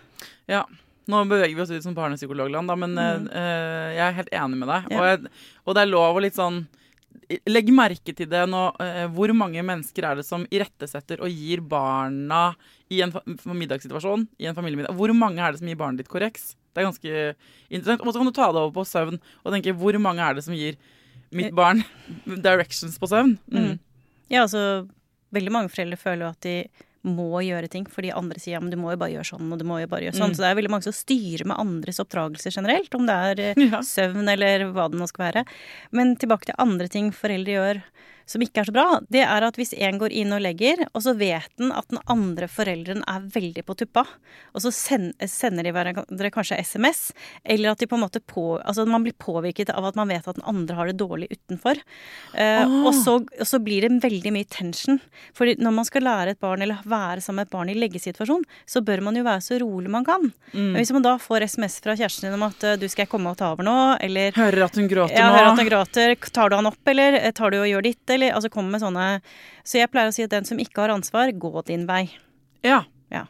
Ja. Nå beveger vi oss ut som barnepsykologland, da, men mm. uh, jeg er helt enig med deg. Ja. Og, jeg, og det er lov å litt sånn Legg merke til det nå. Uh, hvor mange mennesker er det som irettesetter og gir barna i en middagssituasjon, i en familiemiddag Hvor mange er det som gir barnet ditt korreks? Det er ganske interessant. Og så kan du ta det over på søvn og tenke hvor mange er det som gir mitt barn *laughs* directions på søvn. Mm. Ja, altså veldig mange foreldre føler jo at de må gjøre ting fordi andre sier ja, men du må jo bare gjøre sånn og du må jo bare gjøre sånn. Mm. Så det er veldig mange som styrer med andres oppdragelser generelt, om det er eh, Ja. søvn eller hva det nå skal være. Men tilbake til andre ting foreldre gjør som ikke er så bra, det er at hvis en går inn og legger, og så vet den at den andre forelderen er veldig på tuppa, og så sender de hverandre kanskje SMS, eller at de på en måte på, altså man blir påvirket av at man vet at den andre har det dårlig utenfor. Eh, oh. og, så, og så blir det veldig mye tension. For når man skal lære et barn, eller være sammen med et barn i leggesituasjon, så bør man jo være så rolig man kan. Mm. Men hvis man da får SMS fra kjæresten din om at eh, du skal komme og ta over nå, eller Hører at hun gråter ja, nå. hører at hun gråter. Tar du han opp, eller eh, tar du og gjør ditt, eller Altså kommer med sånne Så jeg pleier å si at den som ikke har ansvar, gå din vei. Ja. Ja.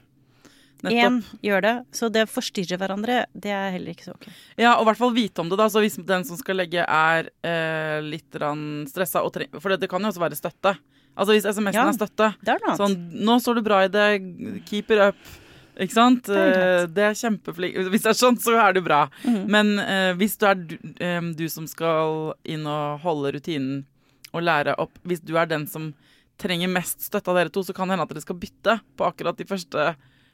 Én gjør det. Så det å forstyrre hverandre, det er heller ikke så ok. Ja, og i hvert fall vite om det, da. Så hvis den som skal legge, er eh, litt stressa. For det, det kan jo også være støtte. Altså hvis SMS-en Ja. er støtte. Det er noe. Sånn 'Nå står du bra i det. Keep it up'. Ikke sant? Det er Eh. Det er kjempeflink. Hvis det er sånn, så er det bra. Mhm. Men eh, hvis du er du, eh, du som skal inn og holde rutinen og lære opp. Hvis du er den som trenger mest støtte av dere to, så kan det hende at dere skal bytte på akkurat de første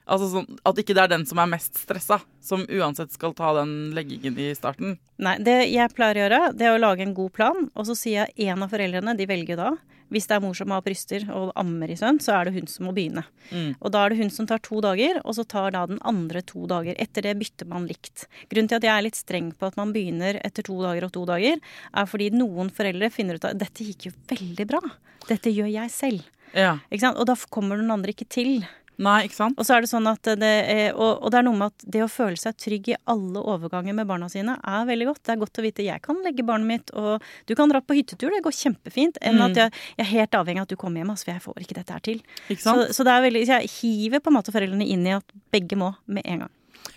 Altså sånn, At ikke det er den som er mest stressa, som uansett skal ta den leggingen i starten. Nei, det jeg pleier å gjøre, det er å lage en god plan, og så sier jeg en av foreldrene, de velger da. Hvis det er mor som har bryster og ammer i sønn, så er det hun som må begynne. Mm. Og da er det hun som tar to dager, og så tar da den andre to dager. Etter det bytter man likt. Grunnen til at jeg er litt streng på at man begynner etter to dager og to dager, er fordi noen foreldre finner ut at dette gikk jo veldig bra. Dette gjør jeg selv. Ja. Og da kommer den andre ikke til. Nei, ikke sant? Og så er det sånn at det er, og, og det er noe med at det å føle seg trygg i alle overganger med barna sine er veldig godt. Det er godt å vite jeg kan legge barnet mitt, og du kan dra på hyttetur, det går kjempefint. Enn Mm. at jeg, jeg er helt avhengig av at du kommer hjem, altså, for jeg får ikke dette her til. Ikke Så, så det er veldig, jeg hiver på en måte foreldrene inn i at begge må med en gang.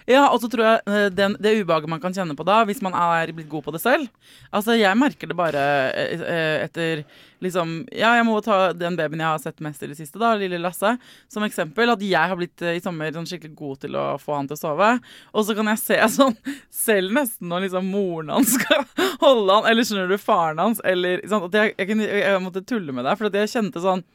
Ja, og så tror jeg eh, den, det ubehaget man kan kjenne på da, hvis man er blitt god på det selv Altså, jeg merker det bare eh, eh, etter liksom Ja, jeg må ta den babyen jeg har sett mest i det siste, da, lille Lasse, som eksempel. At jeg har blitt i sommer sånn skikkelig god til å få han til å sove. Og så kan jeg se *laughs* sånn selv nesten når liksom moren hans skal holde han, eller skjønner du, faren hans, eller sånn, at jeg, jeg, kunne, jeg måtte tulle med deg, for jeg kjente sånn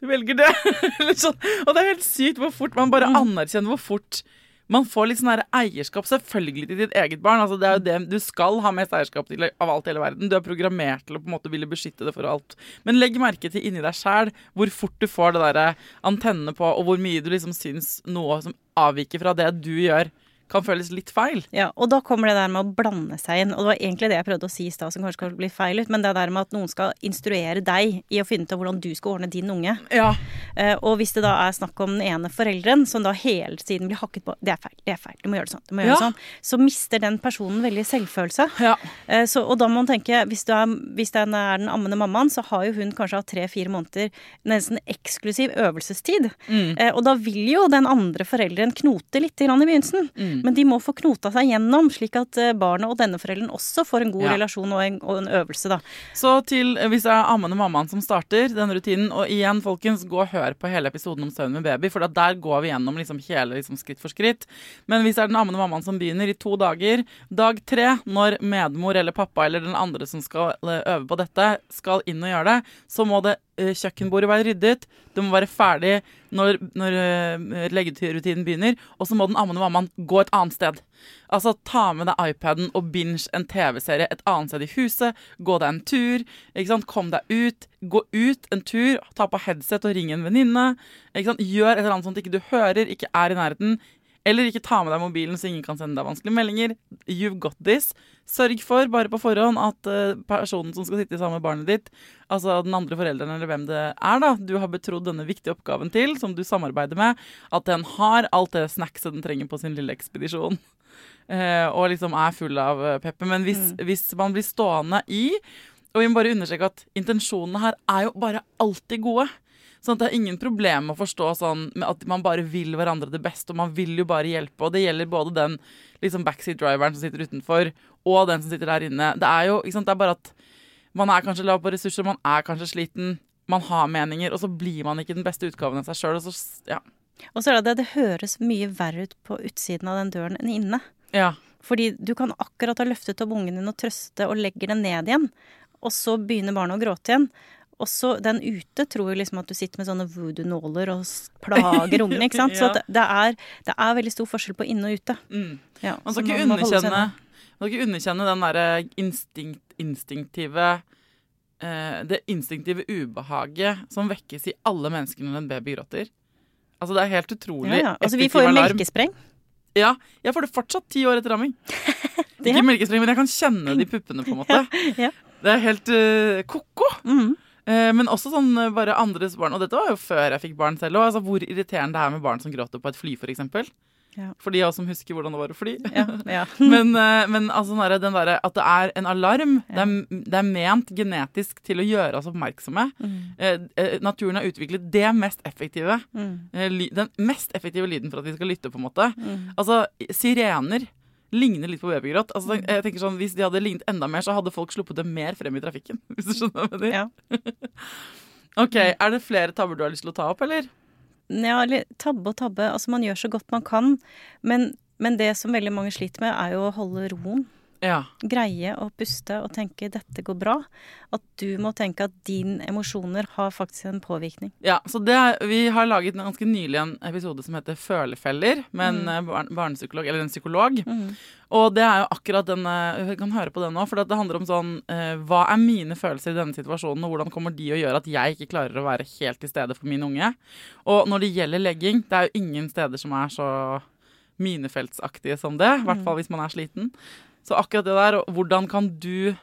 du velger det. *laughs* Sånn. Og det er helt sykt hvor fort man bare anerkjenner hvor fort man får litt sånn eierskap, selvfølgelig til ditt eget barn. Altså, det er jo det Du skal ha mest eierskap til av alt i hele verden. Du er programmert til å på en måte ville beskytte det for alt. Men legg merke til inni deg sjæl hvor fort du får det der antennene på, og hvor mye du liksom syns noe som avviker fra det du gjør, kan føles litt feil. Ja, og da kommer det der med å blande seg inn. Og det var egentlig det jeg prøvde å si i stad, som kanskje skal bli feil ut, men det der med at noen skal instruere deg i å finne ut av hvordan du skal ordne din unge. Ja. Uh, og hvis det da er snakk om den ene forelderen som da hele tiden blir hakket på Det er feil, det er feil, du må gjøre det sånn, du må gjøre Ja. det sånn. Så mister den personen veldig selvfølelse. Ja. Uh, så, og da må man tenke, hvis, du er, hvis den er den ammende mammaen, så har jo hun kanskje hatt tre-fire måneder nesten eksklusiv øvelsestid. Mm. Uh, og da vil jo den andre forelderen knote litt i begynnelsen. Mm. Men de må få knota seg gjennom, slik at eh, barnet og denne forelderen også får en god Ja. relasjon og en, og en øvelse, da. Så til eh, hvis det er ammende mammaen som starter denne rutinen, og igjen, folkens, gå og hør på hele episoden om søvn med baby, for der går vi gjennom liksom hele liksom, skritt for skritt. Men hvis det er den ammende mammaen som begynner i to dager, dag tre, når medmor eller pappa eller den andre som skal eh, øve på dette, skal inn og gjøre det, så må det kjøkkenbordet være ryddet, det må være ferdig når, når eh, begynner, og så må den ammende mammaen gå et annet sted. Altså ta med deg iPaden og binge en TV-serie et annet sted i huset. Gå deg en tur. Kom deg ut. Gå ut en tur. Ta på headset og ring en venninne. Gjør et eller annet sånt ikke du hører, ikke er i nærheten. Eller ikke ta med deg mobilen så ingen kan sende deg vanskelige meldinger. You've got this. Sørg for, bare på forhånd, at eh, personen som skal sitte sammen med barnet ditt, altså den andre forelderen eller hvem det er da, du har betrodd denne viktige oppgaven til, som du samarbeider med, at den har alt det snackset den trenger på sin lille ekspedisjon. *laughs* Eh, og liksom er full av eh, pepper. Men hvis, hvis man blir stående i Og vi må bare understreke at intensjonene her er jo bare alltid gode. Sånn at det er ingen problem med å forstå sånn med at man bare vil hverandre det beste, og man vil jo bare hjelpe. Og det gjelder både den liksom backseat-driveren som sitter utenfor, og den som sitter der inne. Det er jo sant, det er bare at man er kanskje lav på ressurser, man er kanskje sliten, man har meninger, og så blir man ikke den beste utgaven av seg sjøl. Og så, ja. Og så er det det, det høres mye verre ut på utsiden av den døren enn inne. ja. Fordi du kan akkurat ha løftet opp ungen din og trøste og legger den ned igjen, og så begynner barnet å gråte igjen. Og så den ute tror jo liksom at du sitter med sånne voodoo-nåler og plager *laughs* ungen, ikke sant. Så det, det, er, det er veldig stor forskjell på inne og ute. Mm. Ja, Man skal holde underkjenne, man skal ikke underkjenne den derre instinkt, instinktive eh, Det instinktive ubehaget som vekkes i alle mennesker når en baby gråter. Altså, det er helt utrolig Ja, ja. Altså, vi får jo melkespreng. Ja, jeg får det fortsatt ti år etter ramming. *laughs* Ikke melkespreng, men jeg kan kjenne de puppene, på en måte. *laughs* Ja. Det er helt uh, ko-ko. Mhm. Eh, men også sånn eh, bare andres barn. Og dette var jo før jeg fikk barn selv òg. Altså, hvor irriterende det er med barn som gråter på et fly, f.eks. For, Ja. for de av oss som husker hvordan det var å fly. Ja, ja. *laughs* men, eh, men altså, den der, at det er en alarm, det, er, det er ment genetisk til å gjøre oss oppmerksomme. Mm. Eh, naturen har utviklet det mest effektive. Mm. den mest effektive lyden for at vi skal lytte, på en måte. Mm. Altså, sirener ligner litt på babygråt. Altså, jeg tenker sånn, Hvis de hadde lignet enda mer, så hadde folk sluppet det mer frem i trafikken. *laughs* Hvis du skjønner hva jeg mener. Ja. *laughs* Ok, Er det flere tabber du har lyst til å ta opp, eller? Ja, eller tabbe og tabbe. Altså, man gjør så godt man kan. Men, men det som veldig mange sliter med, er jo å holde roen. Ja. Greie å puste og tenke 'dette går bra'. At du må tenke at dine emosjoner har faktisk en påvirkning. ja så det er, Vi har laget en ganske nylig en episode som heter 'Følefeller', med en eh, barnepsykolog, eller en psykolog. Og det er jo akkurat den eh, Vi kan høre på den nå, for det handler om sånn eh, Hva er mine følelser i denne situasjonen, og hvordan kommer de å gjøre at jeg ikke klarer å være helt til stede for min unge? Og når det gjelder legging, det er jo ingen steder som er så minefeltsaktige som det. I hvert fall hvis man er sliten. Så akkurat det der, hvordan kan du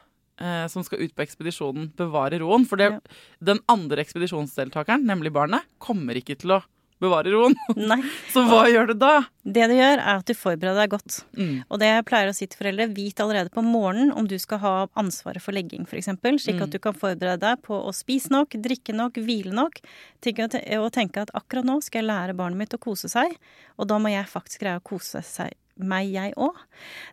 eh, som skal ut på ekspedisjonen, bevare roen? For det, Ja. den andre ekspedisjonsdeltakeren, nemlig barnet, kommer ikke til å bevare roen. *laughs* Nei. Så hva gjør du da? Det du gjør, er at du forbereder deg godt. Mm. Og det jeg pleier å si til foreldre, vit allerede på morgenen om du skal ha ansvaret for legging, f.eks. Slik Mm. at du kan forberede deg på å spise nok, drikke nok, hvile nok. Og tenke at akkurat nå skal jeg lære barnet mitt å kose seg, og da må jeg faktisk greie å kose seg meg, jeg òg.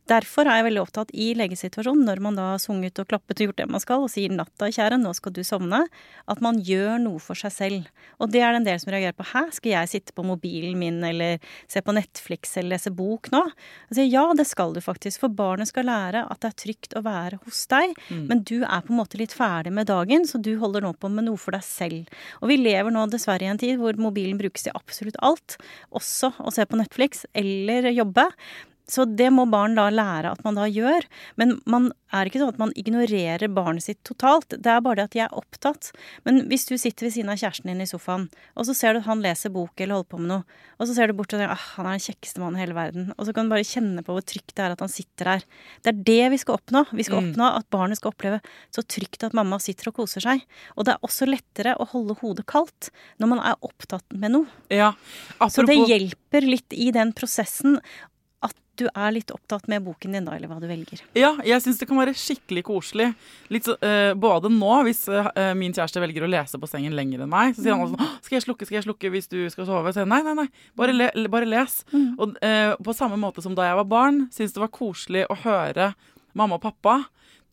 Derfor er jeg veldig opptatt i legesituasjonen, når man da har sunget og klappet og gjort det man skal, og sier 'natta, kjære, nå skal du sovne', at man gjør noe for seg selv. Og det er det en del som reagerer på. 'Hæ, skal jeg sitte på mobilen min eller se på Netflix eller lese bok nå?' Jeg sier ja, det skal du faktisk, for barnet skal lære at det er trygt å være hos deg. Men du er på en måte litt ferdig med dagen, så du holder nå på med noe for deg selv. Og vi lever nå dessverre i en tid hvor mobilen brukes til absolutt alt, også å se på Netflix eller jobbe. Så det må barn da lære at man da gjør. Men man er ikke sånn at man ignorerer barnet sitt totalt. Det er bare det at de er opptatt. Men hvis du sitter ved siden av kjæresten din i sofaen, og så ser du at han leser bok eller holder på med noe, og så ser du bort og tenker ah, han er den kjekkeste mannen i hele verden, og så kan du bare kjenne på hvor trygt det er at han sitter her. Det er det vi skal oppnå. Vi skal oppnå at barnet skal oppleve så trygt at mamma sitter og koser seg. Og det er også lettere å holde hodet kaldt når man er opptatt med noe. Ja, Så det hjelper litt i den prosessen at du er litt opptatt med boken din, da, eller hva du velger. Ja, jeg syns det kan være skikkelig koselig. Så, uh, både nå, hvis uh, min kjæreste velger å lese på sengen lenger enn meg, så sier han alltid sånn 'Skal jeg slukke, skal jeg slukke hvis du skal sove?' Så jeg nei, nei, nei, bare, le, bare les. Og uh, på samme måte som da jeg var barn, syns det var koselig å høre mamma og pappa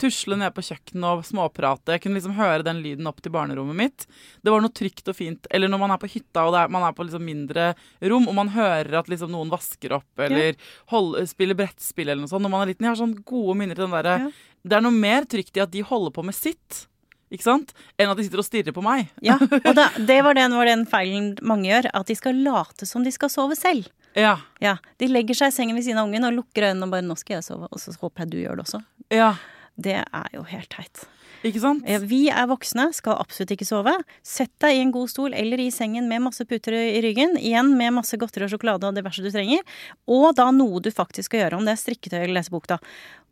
tusle ned på kjøkkenet og småprate. Jeg kunne liksom høre den lyden opp til barnerommet mitt. Det var noe trygt og fint. Eller når man er på hytta og er, man er på liksom mindre rom, og man hører at liksom noen vasker opp eller hold, spiller brettspill eller noe sånt. Når man er liten, Jeg har sånn gode minner til den derre Ja. Det er noe mer trygt i at de holder på med sitt, ikke sant? Enn at de sitter og stirrer på meg. Ja, og da, *laughs* det var den, var den feilen mange gjør, at de skal late som de skal sove selv. Ja. Ja, De legger seg i sengen ved siden av ungen og lukker øynene og bare 'nå skal jeg sove', og så håper jeg du gjør det også. Ja. Det er jo helt teit. Ikke sant? Vi er voksne, skal absolutt ikke sove. Sett deg i en god stol eller i sengen med masse puter i ryggen. Igjen med masse godteri og sjokolade og diverse du trenger. Og da noe du faktisk skal gjøre, om det er strikketøy eller lesebok, da.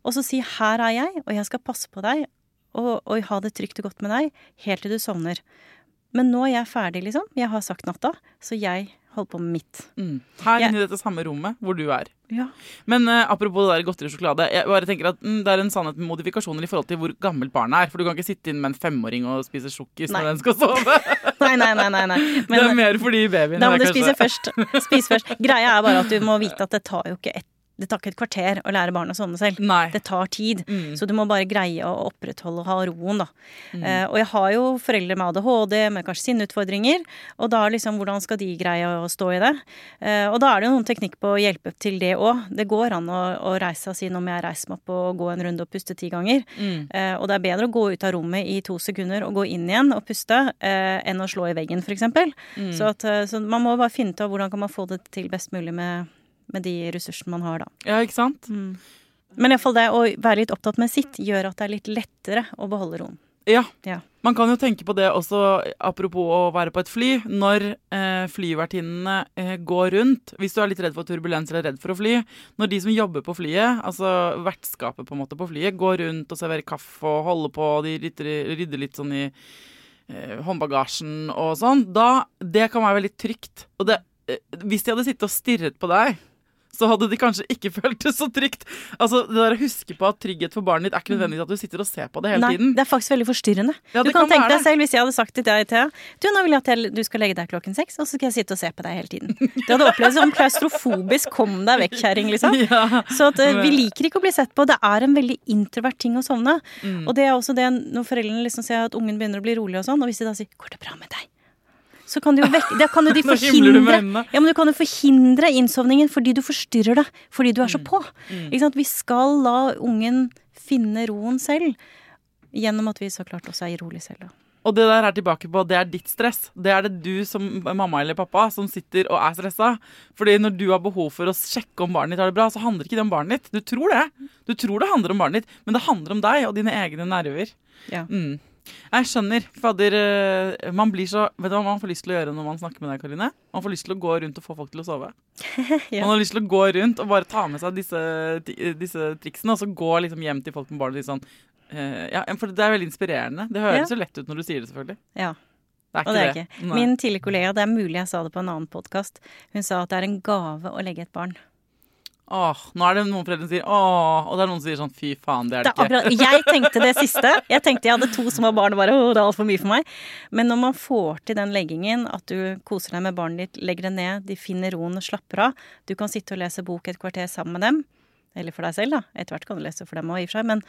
Og så si 'her er jeg, og jeg skal passe på deg', og, og ha det trygt og godt med deg helt til du sovner. Men nå er jeg ferdig, liksom. Jeg har sagt natta, så jeg holder på med mitt. Mm. Her Jeg- inne i dette samme rommet hvor du er. Ja. Men uh, apropos det der godteri og sjokolade. Jeg bare tenker at mm, Det er en sannhet med modifikasjoner i forhold til hvor gammelt barnet er. For du kan ikke sitte inn med en femåring og spise sjokkis når den skal sove. *laughs* Nei, nei, nei. nei, nei. det er mer fordi babyen Da må du spise først. Spis først. Greia er bare at du må vite at det tar jo ikke et det tar ikke et kvarter å lære barn å sovne selv. Nei. Det tar tid. Mm. Så du må bare greie å opprettholde og ha roen, da. Eh, og jeg har jo foreldre med ADHD, med kanskje sinneutfordringer. Og da liksom, hvordan skal de greie å stå i det? Eh, og da er det jo noen teknikk på å hjelpe til det òg. Det går an å, å reise og si nå må jeg reise meg opp og gå en runde og puste ti ganger. Mm. Eh, og det er bedre å gå ut av rommet i to sekunder og gå inn igjen og puste, eh, enn å slå i veggen, f.eks. Mm. Så, at, så man må bare finne ut av hvordan kan man få det til best mulig med, med de ressursene man har, da. Ja, ikke sant? Men iallfall det å være litt opptatt med sitt gjør at det er litt lettere å beholde roen. Ja. Ja. Man kan jo tenke på det også, apropos å være på et fly. Når eh, flyvertinnene eh, går rundt, hvis du er litt redd for turbulens eller redd for å fly Når de som jobber på flyet, altså vertskapet på en måte på flyet, går rundt og serverer kaffe og holder på, og de rydder, rydder litt sånn i eh, håndbagasjen og sånn, da Det kan være veldig trygt. Og det, eh, hvis de hadde sittet og stirret på deg så hadde de kanskje ikke *laughs* følt det så trygt. Altså, det der å huske på at Trygghet for barnet ditt er ikke nødvendigvis at du sitter og ser på det hele Nei, tiden. det er faktisk veldig forstyrrende. Ja, du kan, kan tenke deg selv hvis jeg hadde sagt til deg, Thea Du, nå vil jeg at du skal legge deg klokken seks, og så skal jeg sitte og se på deg hele tiden. Du hadde opplevd som klaustrofobisk 'kom deg vekk, kjerring', liksom. *laughs* Ja. Så at, eh, vi liker ikke å bli sett på. Det er en veldig introvert ting å sovne. Mm. Og det er også det når foreldrene liksom ser at ungen begynner å bli rolig og sånn, og hvis de da sier 'går det bra med deg'? Så kan du jo vekke Da kan du, *laughs* de forhindre. Ja, men du kan jo forhindre innsovningen fordi du forstyrrer det. Fordi du er Mm. så på. Ikke sant? Vi skal la ungen finne roen selv. Gjennom at vi så klart også er rolig selv, da. Og det der er tilbake på, det er ditt stress. Det er det du som mamma eller pappa som sitter og er stressa. Fordi når du har behov for å sjekke om barnet ditt har det bra, så handler ikke det om barnet ditt. Du tror det. Du tror det handler om barnet ditt, men det handler om deg og dine egne nerver. Ja. Mm. Jeg skjønner. Fader, eh, man blir så Vet du hva man får lyst til å gjøre når man snakker med deg, Karoline? Man får lyst til å gå rundt og få folk til å sove. *laughs* Ja. Man har lyst til å gå rundt og bare ta med seg disse, disse triksene, og så gå liksom hjem til folk med barn og si sånn uh, Ja, for det er veldig inspirerende. Det høres jo lett ut når du sier det, selvfølgelig. ja. Det er Og det er det. ikke. Min tidligere kollega, det er mulig jeg sa det på en annen podkast, hun sa at det er en gave å legge et barn. Åh, nå er det noen foreldre som sier åh, og det er noen som sier sånn fy faen, det er Det ikke. jeg tenkte det siste. Jeg tenkte jeg hadde to som var barn og bare åh, det er altfor mye for meg. Men når man får til den leggingen, at du koser deg med barnet ditt, legger det ned, de finner roen og slapper av, du kan sitte og lese bok et kvarter sammen med dem, eller for deg selv, da. Etter hvert kan du lese for dem òg, i og for seg. Men,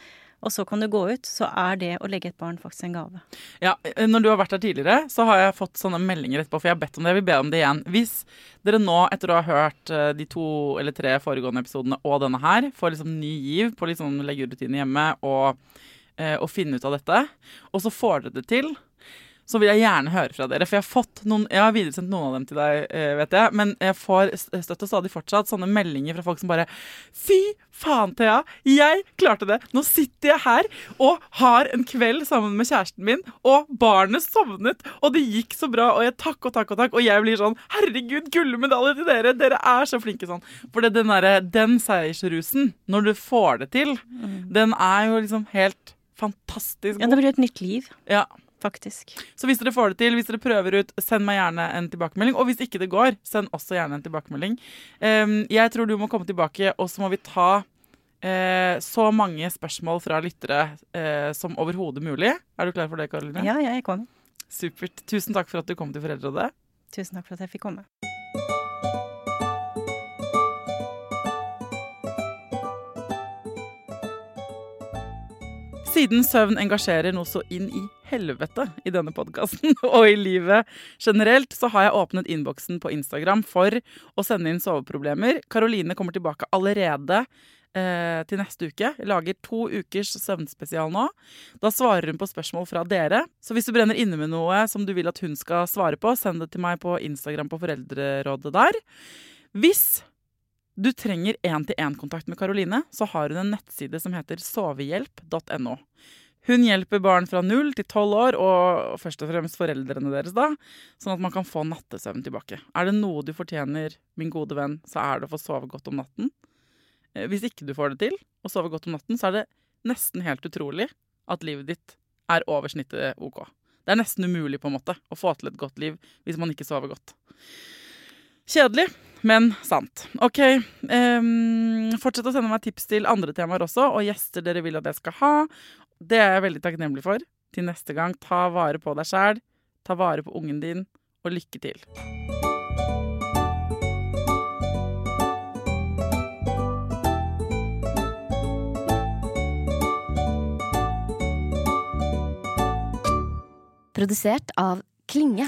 og så kan du gå ut. Så er det å legge et barn faktisk en gave. Ja, eh, Når du har vært her tidligere, så har jeg fått sånne meldinger etterpå, for jeg har bedt om det. Jeg vil be om det igjen. Hvis dere nå, etter å ha hørt eh, de to eller tre foregående episodene og denne her, får liksom ny giv på liksom leggerutine hjemme og, eh, og finne ut av dette, og så får dere det til, så vil jeg gjerne høre fra dere. For jeg har fått noen, jeg har videresendt noen av dem til deg, eh, vet jeg. Men jeg får st- støtt og stadig fortsatt sånne meldinger fra folk som bare Fy faen, Thea! Jeg klarte det! Nå sitter jeg her og har en kveld sammen med kjæresten min, og barnet sovnet, og det gikk så bra, og jeg takk og takk og takk. Og jeg blir sånn Herregud, gullmedalje til dere! Dere er så flinke sånn. For det, den, derre- den seiersrusen, når du får det til, den er jo liksom helt fantastisk Ja, det blir et nytt liv, Ja. Faktisk. Så hvis dere får det til, hvis dere prøver ut, send meg gjerne en tilbakemelding. Og hvis ikke det går, send også gjerne en tilbakemelding. Ehm, jeg tror du må komme tilbake, og så må vi ta eh, så mange spørsmål fra lyttere eh, som overhodet mulig. Er du klar for det, Karoline? Ja, ja, jeg kommer. Supert. Tusen takk for at du kom til Foreldrerådet. Tusen takk for at jeg fikk komme. Siden søvn engasjerer noe så inn i helvete i denne podkasten *laughs* og i livet generelt, så har jeg åpnet innboksen på Instagram for å sende inn soveproblemer. Karoline kommer tilbake allerede eh, til neste uke. Jeg lager to ukers søvnspesial nå. Da svarer hun på spørsmål fra dere. Så hvis du brenner inne med noe som du vil at hun skal svare på, send det til meg på Instagram på Foreldrerådet der. Hvis du trenger én-til-én-kontakt med Karoline, så har hun en nettside som heter sovehjelp.no. Hun hjelper barn fra null til tolv år, og først og fremst foreldrene deres, da, sånn at man kan få nattesøvn tilbake. Er det noe du fortjener, min gode venn, så er det å få sove godt om natten. Eh, Hvis ikke du får det til, å sove godt om natten, så er det nesten helt utrolig at livet ditt er over snittet OK. Det er nesten umulig på en måte å få til et godt liv hvis man ikke sover godt. Kjedelig, men sant. Ok. Um, fortsett å sende meg tips til andre temaer også, og gjester dere vil at jeg skal ha. Det er jeg veldig takknemlig for. Til neste gang, ta vare på deg sjæl, ta vare på ungen din, og lykke til. Produsert av Klinge.